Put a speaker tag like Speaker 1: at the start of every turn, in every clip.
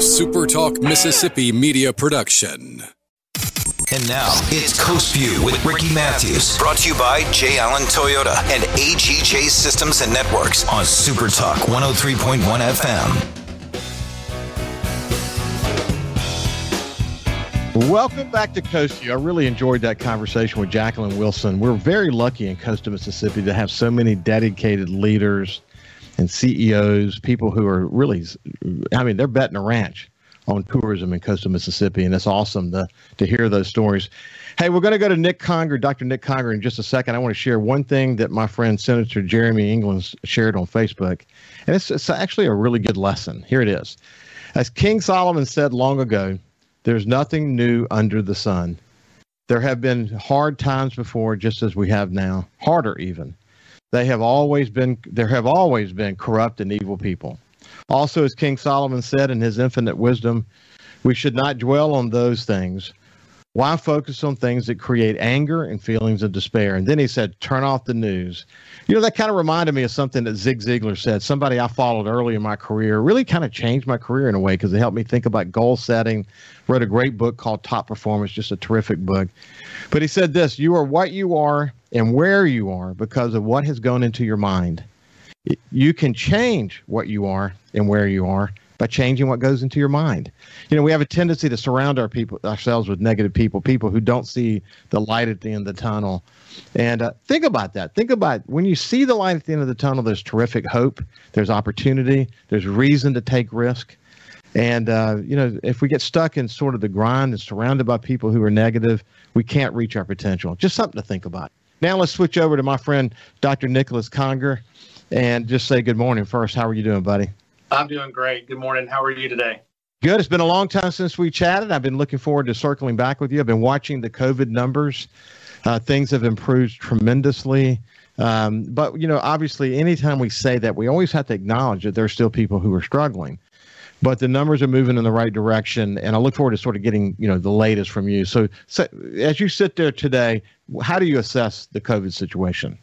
Speaker 1: SuperTalk Mississippi media production.
Speaker 2: And now it's Coast View with Ricky Matthews, brought to you by J. Allen Toyota and AGJ Systems and Networks on SuperTalk 103.1 FM.
Speaker 3: Welcome back to Coast View. I really enjoyed that conversation with Jacqueline Wilson. We're very lucky in Coastal Mississippi to have so many dedicated leaders and CEOs, people who are really, I mean, they're betting a ranch on tourism in coastal Mississippi, and it's awesome to to hear those stories. Hey, we're going to go to Nick Conger, Dr. Nick Conger, in just a second. I want to share one thing that my friend Senator Jeremy England shared on Facebook, and it's, it's actually a really good lesson. Here it is. As King Solomon said long ago, there's nothing new under the sun. There have been hard times before, just as we have now, harder even. They have always been there have always been corrupt and evil people. Also, as King Solomon said in his infinite wisdom, we should not dwell on those things. Why focus on things that create anger and feelings of despair? And then he said, turn off the news. You know, that kind of reminded me of something that Zig Ziglar said. Somebody I followed early in my career really kind of changed my career in a way because it helped me think about goal setting. Wrote a great book called Top Performance, just a terrific book. But he said this You are what you are and where you are because of what has gone into your mind. You can change what you are and where you are by changing what goes into your mind. You know, we have a tendency to surround our people ourselves with negative people, people who don't see the light at the end of the tunnel. And uh, think about that. Think about when you see the light at the end of the tunnel. There's terrific hope. There's opportunity. There's reason to take risk. And uh, you know, if we get stuck in sort of the grind and surrounded by people who are negative, we can't reach our potential. Just something to think about. Now let's switch over to my friend Dr. Nicholas Conger, and just say good morning first. How are you doing, buddy?
Speaker 4: I'm doing great. Good morning. How are you today?
Speaker 3: Good. It's been a long time since we chatted. I've been looking forward to circling back with you. I've been watching the COVID numbers. Uh, things have improved tremendously. Um, but, you know, obviously, anytime we say that, we always have to acknowledge that there are still people who are struggling but the numbers are moving in the right direction and i look forward to sort of getting you know the latest from you so, so as you sit there today how do you assess the covid situation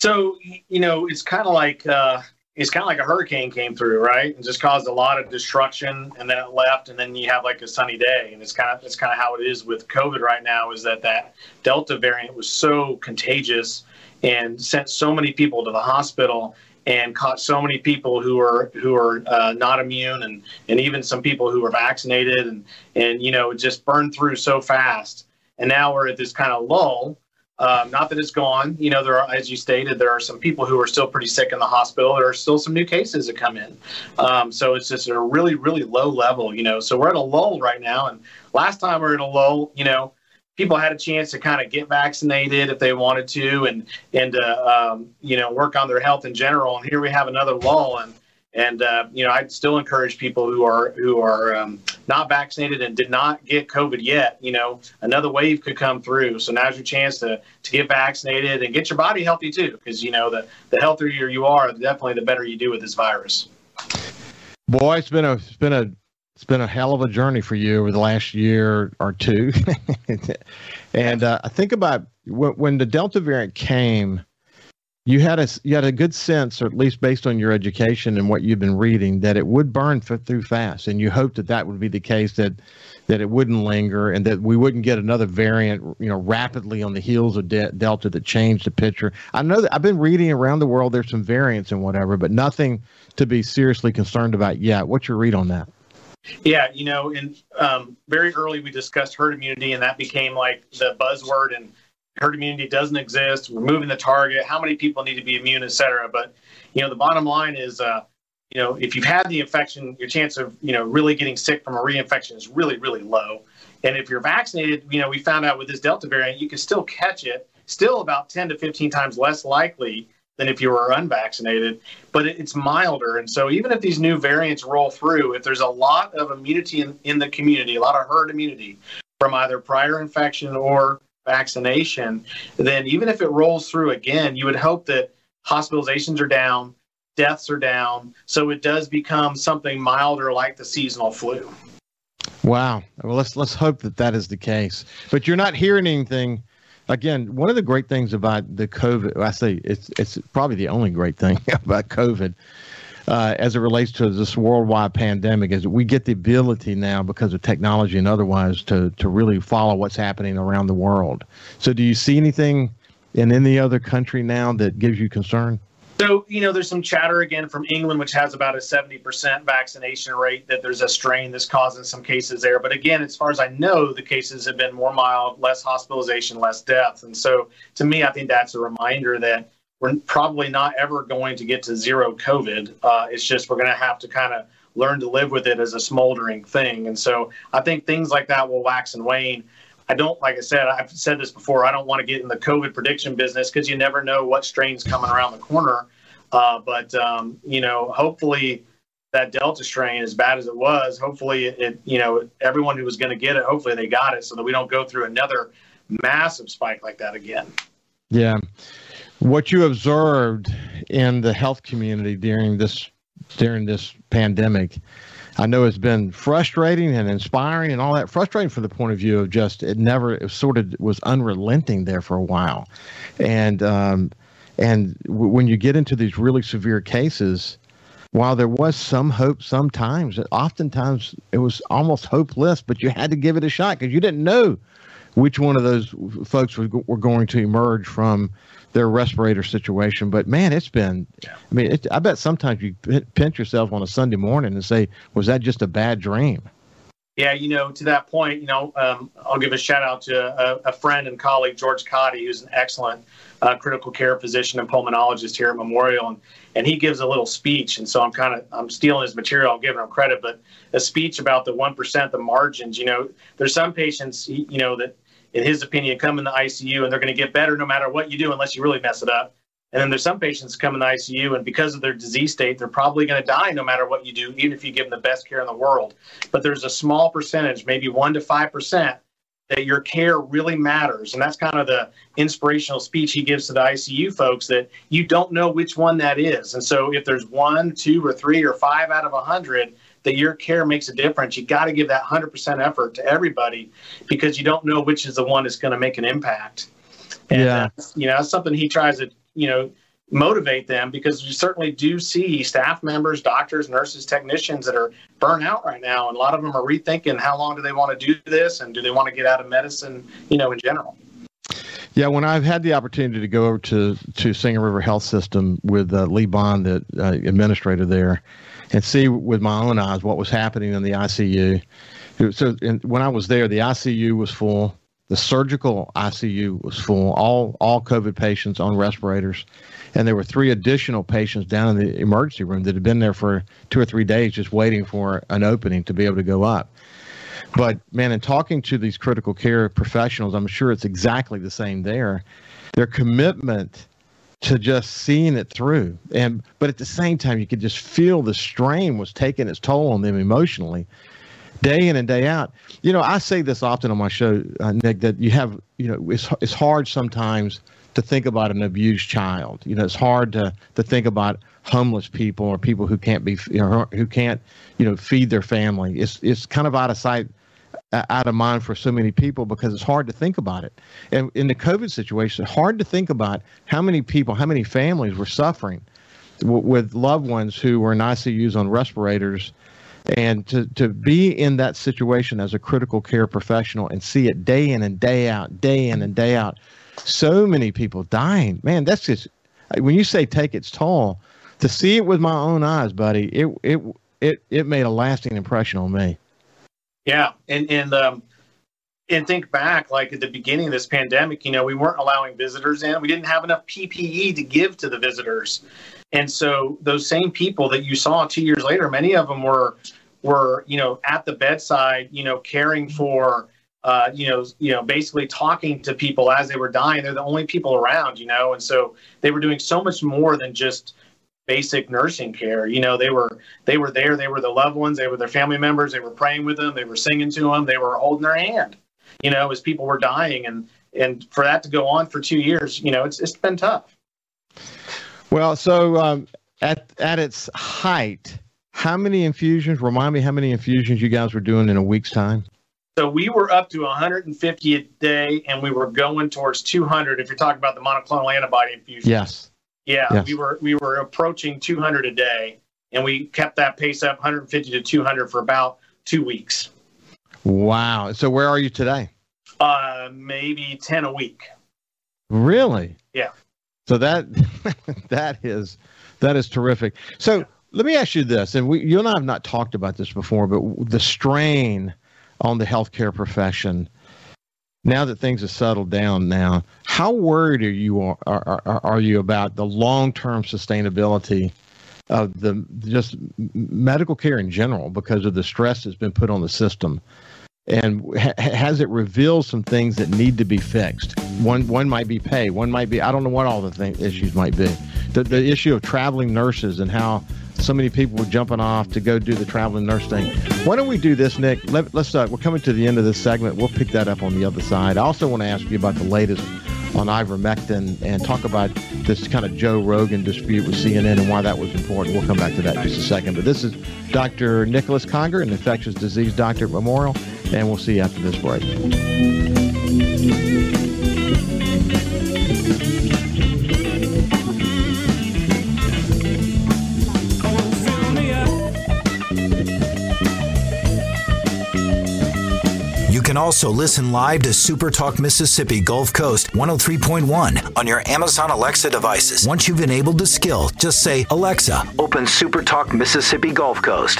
Speaker 4: so you know it's kind of like uh, it's kind of like a hurricane came through right? And just caused a lot of destruction and then it left and then you have like a sunny day. And it's kind of it's kind of how it is with covid right now is that that delta variant was so contagious and sent so many people to the hospital and caught so many people who are who are uh, not immune and and even some people who are vaccinated and and you know just burned through so fast. And now we're at this kind of lull um, not that it's gone. You know there are as you stated there are some people who are still pretty sick in the hospital. There are still some new cases that come in. Um, so it's just a really really low level you know. So we're at a lull right now. And last time we are at a lull you know people had a chance to kind of get vaccinated if they wanted to and and uh, um, you know work on their health in general. And here we have another lull. And and uh, you know I'd still encourage people who are who are um, not vaccinated and did not get COVID yet you know another wave could come through so now's your chance to to get vaccinated and get your body healthy too because you know the the healthier you are definitely the better you do with this virus.
Speaker 3: Boy, it's been a it's been a it's been a hell of a journey for you over the last year or two. and uh, I think about when, when the Delta variant came, you had a you had a good sense, or at least based on your education and what you've been reading, that it would burn f- through fast, and you hoped that that would be the case that that it wouldn't linger and that we wouldn't get another variant, you know, rapidly on the heels of de- Delta that changed the picture. I know that I've been reading around the world. There's some variants and whatever, but nothing to be seriously concerned about yet. What's your read on that?
Speaker 4: Yeah, you know, in um, very early we discussed herd immunity, and that became like the buzzword. And herd immunity doesn't exist. We're moving the target. How many people need to be immune, et cetera. But you know, the bottom line is, uh, you know, if you've had the infection, your chance of you know really getting sick from a reinfection is really, really low. And if you're vaccinated, you know, we found out with this Delta variant, you can still catch it. Still about 10 to 15 times less likely than if you were unvaccinated, but it's milder. And so, even if these new variants roll through, if there's a lot of immunity in, in the community, a lot of herd immunity from either prior infection or vaccination, then even if it rolls through again, you would hope that hospitalizations are down, deaths are down, so it does become something milder like the seasonal flu.
Speaker 3: Wow. Well, let's let's hope that that is the case. But you're not hearing anything again, one of the great things about the COVID, I say it's it's probably the only great thing about COVID. Uh, as it relates to this worldwide pandemic is we get the ability now because of technology and otherwise to to really follow what's happening around the world. So, do you see anything in any other country now that gives you concern?
Speaker 4: So, you know, there's some chatter again from England, which has about a 70% vaccination rate, that there's a strain that's causing some cases there. But again, as far as I know, the cases have been more mild, less hospitalization, less death. And so to me, I think that's a reminder that we're probably not ever going to get to zero COVID. Uh, it's just we're going to have to kind of learn to live with it as a smoldering thing. And so I think things like that will wax and wane. I don't, like I said, I've said this before, I don't want to get in the COVID prediction business because you never know what strain's coming around the corner. Uh, but, um, you know, hopefully that Delta strain, as bad as it was, hopefully it, it you know, everyone who was going to get it, hopefully they got it so that we don't go through another massive spike like that again.
Speaker 3: Yeah. What you observed in the health community during this during this pandemic, I know it's been frustrating and inspiring and all that. Frustrating from the point of view of just it never it sort of was unrelenting there for a while, and um, and w- when you get into these really severe cases, while there was some hope sometimes, oftentimes it was almost hopeless, but you had to give it a shot because you didn't know which one of those folks were, were going to emerge from their respirator situation. But man, it's been, I mean, it, I bet sometimes you pinch yourself on a Sunday morning and say, was that just a bad dream?
Speaker 4: Yeah, you know, to that point, you know, um, I'll give a shout out to a, a, friend and colleague, George Cotty, who's an excellent uh, critical care physician and pulmonologist here at Memorial, and and he gives a little speech, and so I'm kind of I'm stealing his material, I'm giving him credit, but a speech about the one percent, the margins. You know, there's some patients, you know, that in his opinion, come in the ICU and they're going to get better no matter what you do, unless you really mess it up. And then there's some patients come in the ICU, and because of their disease state, they're probably going to die no matter what you do, even if you give them the best care in the world. But there's a small percentage, maybe one to five percent, that your care really matters. And that's kind of the inspirational speech he gives to the ICU folks that you don't know which one that is. And so if there's one, two, or three, or five out of a hundred, that your care makes a difference, you got to give that 100% effort to everybody because you don't know which is the one that's going to make an impact. And, yeah. you know, that's something he tries to, you know, motivate them because we certainly do see staff members, doctors, nurses, technicians that are burnt out right now. And a lot of them are rethinking how long do they want to do this and do they want to get out of medicine, you know, in general.
Speaker 3: Yeah, when I've had the opportunity to go over to, to Singing River Health System with uh, Lee Bond, the uh, administrator there, and see with my own eyes what was happening in the ICU. So when I was there, the ICU was full. The surgical ICU was full. All all COVID patients on respirators, and there were three additional patients down in the emergency room that had been there for two or three days, just waiting for an opening to be able to go up. But man, in talking to these critical care professionals, I'm sure it's exactly the same there. Their commitment to just seeing it through. And but at the same time you could just feel the strain was taking its toll on them emotionally day in and day out. You know i say this often on my show uh, nick that you have you know it's, it's hard sometimes to think about an abused child. You know it's hard to to think about homeless people or people who can't be you know who can't you know feed their family. It's it's kind of out of sight Uh, out of mind for so many people because it's hard to think about it. And in the COVID situation, hard to think about how many people, how many families were suffering w- with loved ones who were in ICUs on respirators. And to, to be in that situation as a critical care professional and see it day in and day out, day in and day out, so many people dying, man, that's just, when you say take its toll, to see it with my own eyes, buddy, it, it, it, it made a lasting impression on me.
Speaker 4: Yeah, and and um, and think back, like at the beginning of this pandemic, you know, we weren't allowing visitors in. We didn't have enough PPE to give to the visitors, and so those same people that you saw two years later, many of them were were you know at the bedside, you know, caring for. Uh, you know, you know, basically talking to people as they were dying. They're the only people around, you know, and so they were doing so much more than just basic nursing care. You know, they were they were there. They were the loved ones. They were their family members. They were praying with them. They were singing to them. They were holding their hand. You know, as people were dying, and and for that to go on for two years, you know, it's it's been tough.
Speaker 3: Well, so um, at at its height, how many infusions? Remind me how many infusions you guys were doing in a week's time.
Speaker 4: So we were up to 150 a day, and we were going towards 200. If you're talking about the monoclonal antibody infusion.
Speaker 3: Yes.
Speaker 4: Yeah, yes. we were we were approaching 200 a day, and we kept that pace up 150 to 200 for about two weeks.
Speaker 3: Wow. So where are you today?
Speaker 4: Uh, maybe 10 a week.
Speaker 3: Really?
Speaker 4: Yeah.
Speaker 3: So that that is that is terrific. So let me ask you this, and we, you and I have not talked about this before, but the strain on the healthcare profession now that things have settled down now how worried are you are, are, are you about the long-term sustainability of the just medical care in general because of the stress that's been put on the system? And ha- has it revealed some things that need to be fixed? One one might be pay one might be i don't know what all the thing, issues might be. The, the issue of traveling nurses and how so many people were jumping off to go do the traveling nurse thing. Why don't we do this, Nick? Let, us uh, we're coming to the end of this segment. We'll pick that up on the other side. I also want to ask you about the latest on ivermectin and talk about this kind of Joe Rogan dispute with CNN and why that was important. We'll come back to that in just a second. But this is Dr. Nicholas Conger, an infectious disease doctor at Memorial, and we'll see you after this break.
Speaker 2: Can also listen live to Super Talk Mississippi Gulf Coast 103.1 on your Amazon Alexa devices. Once you've enabled the skill, just say, Alexa, open Super Talk Mississippi Gulf Coast.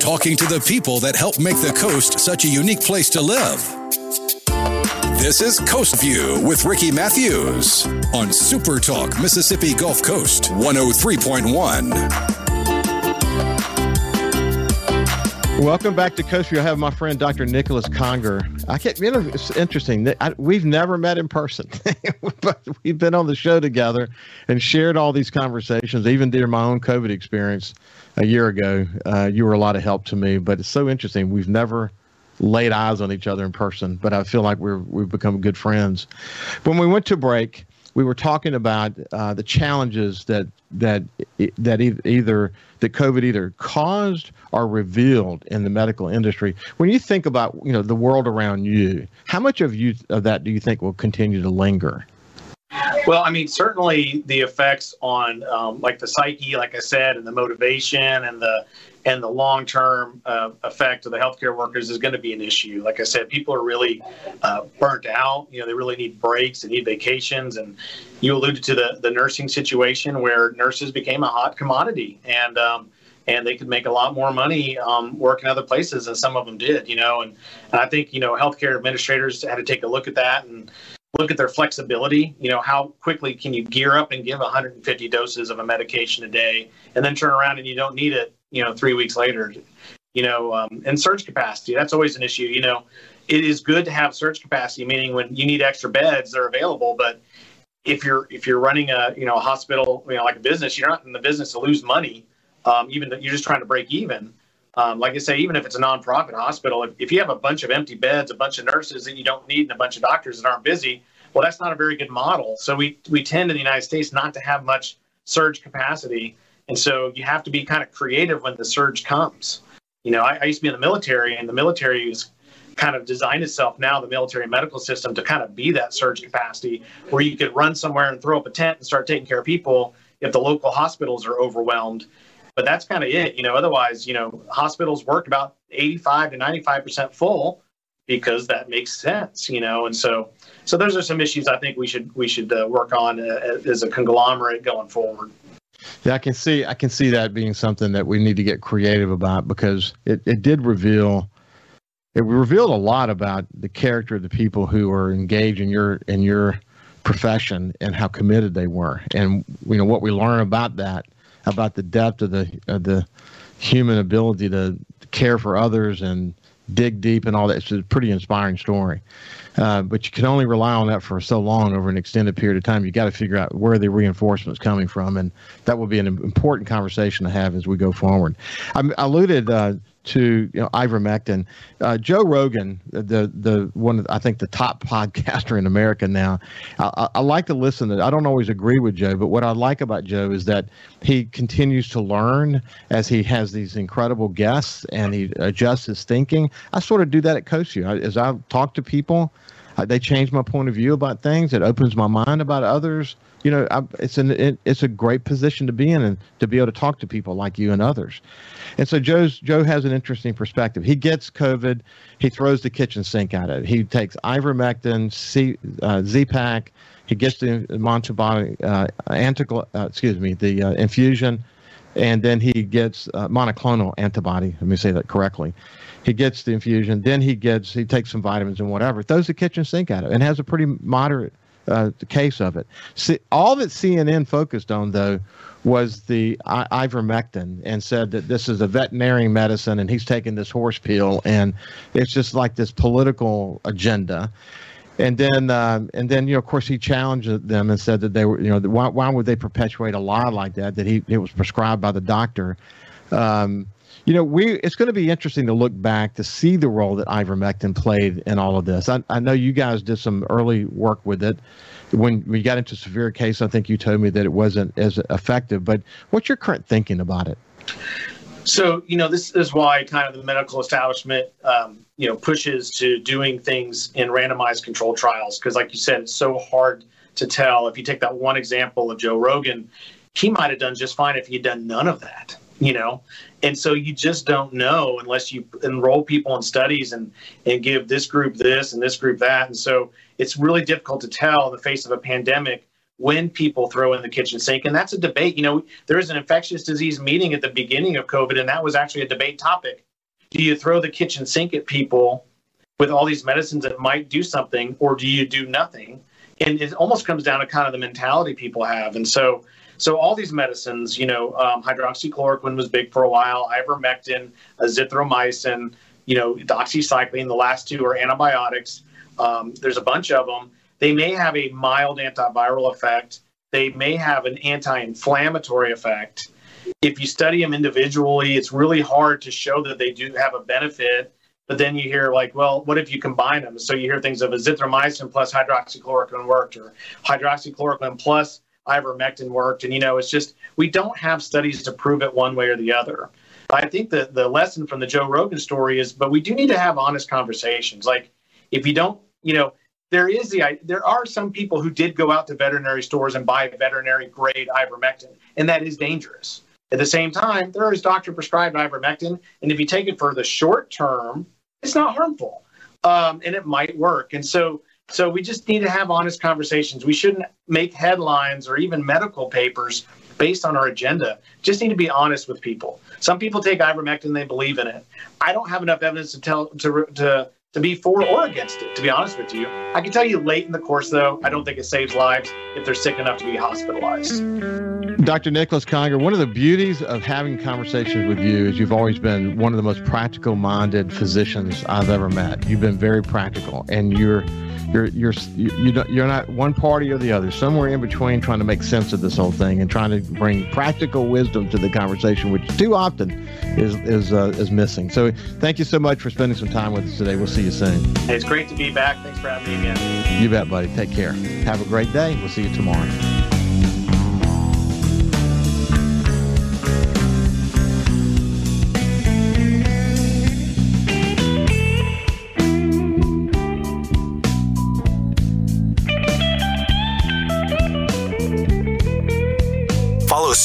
Speaker 1: Talking to the people that help make the coast such a unique place to live. This is Coast View with Ricky Matthews on Super Talk Mississippi Gulf Coast 103.1.
Speaker 3: Welcome back to Coast View. I have my friend Dr. Nicholas Conger. I can't, you know, it's interesting. I, we've never met in person, but we've been on the show together and shared all these conversations, even during my own COVID experience a year ago. Uh, you were a lot of help to me, but it's so interesting. We've never laid eyes on each other in person, but I feel like we're we've become good friends. When we went to break, we were talking about uh, the challenges that that that either that COVID either caused or revealed in the medical industry. When you think about you know the world around you, how much of you of that do you think will continue to linger?
Speaker 4: Well, I mean, certainly the effects on um, like the psyche, like I said, and the motivation and the and the long term uh, effect of the healthcare workers is going to be an issue. Like I said, people are really uh, burnt out. You know, they really need breaks, they need vacations, and you alluded to the the nursing situation where nurses became a hot commodity, and um, and they could make a lot more money um, working other places, and some of them did. You know, and, and I think you know healthcare administrators had to take a look at that and look at their flexibility. You know, how quickly can you gear up and give 150 doses of a medication a day, and then turn around and you don't need it you know, three weeks later. You know, um, and surge capacity, that's always an issue. You know, it is good to have surge capacity, meaning when you need extra beds, they're available. But if you're if you're running a you know a hospital, you know, like a business, you're not in the business to lose money. Um, even though you're just trying to break even. Um, like I say, even if it's a nonprofit hospital, if, if you have a bunch of empty beds, a bunch of nurses that you don't need, and a bunch of doctors that aren't busy, well, that's not a very good model. So we we tend in the United States not to have much surge capacity. And so you have to be kind of creative when the surge comes. You know, I, I used to be in the military, and the military is kind of designed itself now, the military medical system, to kind of be that surge capacity where you could run somewhere and throw up a tent and start taking care of people if the local hospitals are overwhelmed. But that's kind of it. You know, otherwise, you know, hospitals work about 85 to 95% full because that makes sense, you know. And so, so those are some issues I think we should we should uh, work on uh, as a conglomerate going forward.
Speaker 3: Yeah, I can see I can see that being something that we need to get creative about because it, it did reveal it revealed a lot about the character of the people who are engaged in your in your profession and how committed they were. And you know what we learn about that, about the depth of the of the human ability to care for others and dig deep and all that. It's a pretty inspiring story. Uh, but you can only rely on that for so long over an extended period of time. You got to figure out where the reinforcement's coming from, and that will be an important conversation to have as we go forward. I alluded uh, to you know, ivermectin. Uh, Joe Rogan, the the one I think the top podcaster in America now. I, I, like to listen to. I don't always agree with Joe, but what I like about Joe is that he continues to learn as he has these incredible guests and he adjusts his thinking. I sort of do that at Coast View. As I talk to people, they change my point of view about things. It opens my mind about others. You know, I, it's an it, it's a great position to be in and to be able to talk to people like you and others. And so Joe's Joe has an interesting perspective. He gets COVID. He throws the kitchen sink at it. He takes ivermectin, C, uh, Z-Pak. He gets the monoclonal, uh, antical, uh, excuse me, the uh, infusion, and then he gets uh, monoclonal antibody. Let me say that correctly. He gets the infusion, then he gets he takes some vitamins and whatever. Throws the kitchen sink at it and has a pretty moderate uh, case of it. See, all that CNN focused on though was the I- ivermectin and said that this is a veterinary medicine and he's taking this horse pill and it's just like this political agenda and then um, and then you know of course he challenged them and said that they were you know why, why would they perpetuate a lie like that that he it was prescribed by the doctor? Um, you know we it's going to be interesting to look back to see the role that ivermectin played in all of this. I, I know you guys did some early work with it. When we got into severe case i think you told me that it wasn't as effective but what's your current thinking about it
Speaker 4: so, you know, this is why kind of the medical establishment, um, you know, pushes to doing things in randomized controlled trials. Because, like you said, it's so hard to tell. If you take that one example of Joe Rogan, he might have done just fine if he had done none of that, you know? And so you just don't know unless you enroll people in studies and, and give this group this and this group that. And so it's really difficult to tell in the face of a pandemic when people throw in the kitchen sink. And that's a debate. You know, there was an infectious disease meeting at the beginning of COVID, and that was actually a debate topic. Do you throw the kitchen sink at people with all these medicines that might do something, or do you do nothing? And it almost comes down to kind of the mentality people have. And so, so all these medicines, you know, um, hydroxychloroquine was big for a while, ivermectin, azithromycin, you know, doxycycline. The last two are antibiotics. Um, there's a bunch of them they may have a mild antiviral effect. They may have an anti inflammatory effect. If you study them individually, it's really hard to show that they do have a benefit. But then you hear, like, well, what if you combine them? So you hear things of azithromycin plus hydroxychloroquine worked, or hydroxychloroquine plus ivermectin worked. And, you know, it's just, we don't have studies to prove it one way or the other. I think that the lesson from the Joe Rogan story is, but we do need to have honest conversations. Like, if you don't, you know, there is the there are some people who did go out to veterinary stores and buy veterinary grade ivermectin, and that is dangerous. At the same time, there is doctor prescribed ivermectin, and if you take it for the short term, it's not harmful, um, and it might work. And so, so we just need to have honest conversations. We shouldn't make headlines or even medical papers based on our agenda. Just need to be honest with people. Some people take ivermectin; they believe in it. I don't have enough evidence to tell to to to be for or against it, to be honest with you. I can tell you late in the course, though, I don't think it saves lives if they're sick enough to be hospitalized.
Speaker 3: Dr. Nicholas Conger, one of the beauties of having conversations with you is you've always been one of the most practical minded physicians I've ever met. You've been very practical and you're you're you're you don't, you're not one party or the other. Somewhere in between, trying to make sense of this whole thing and trying to bring practical wisdom to the conversation, which too often is is uh, is missing. So, thank you so much for spending some time with us today. We'll see you soon.
Speaker 4: Hey, it's great to be back. Thanks for having me again.
Speaker 3: You bet, buddy. Take care. Have a great day. We'll see you tomorrow.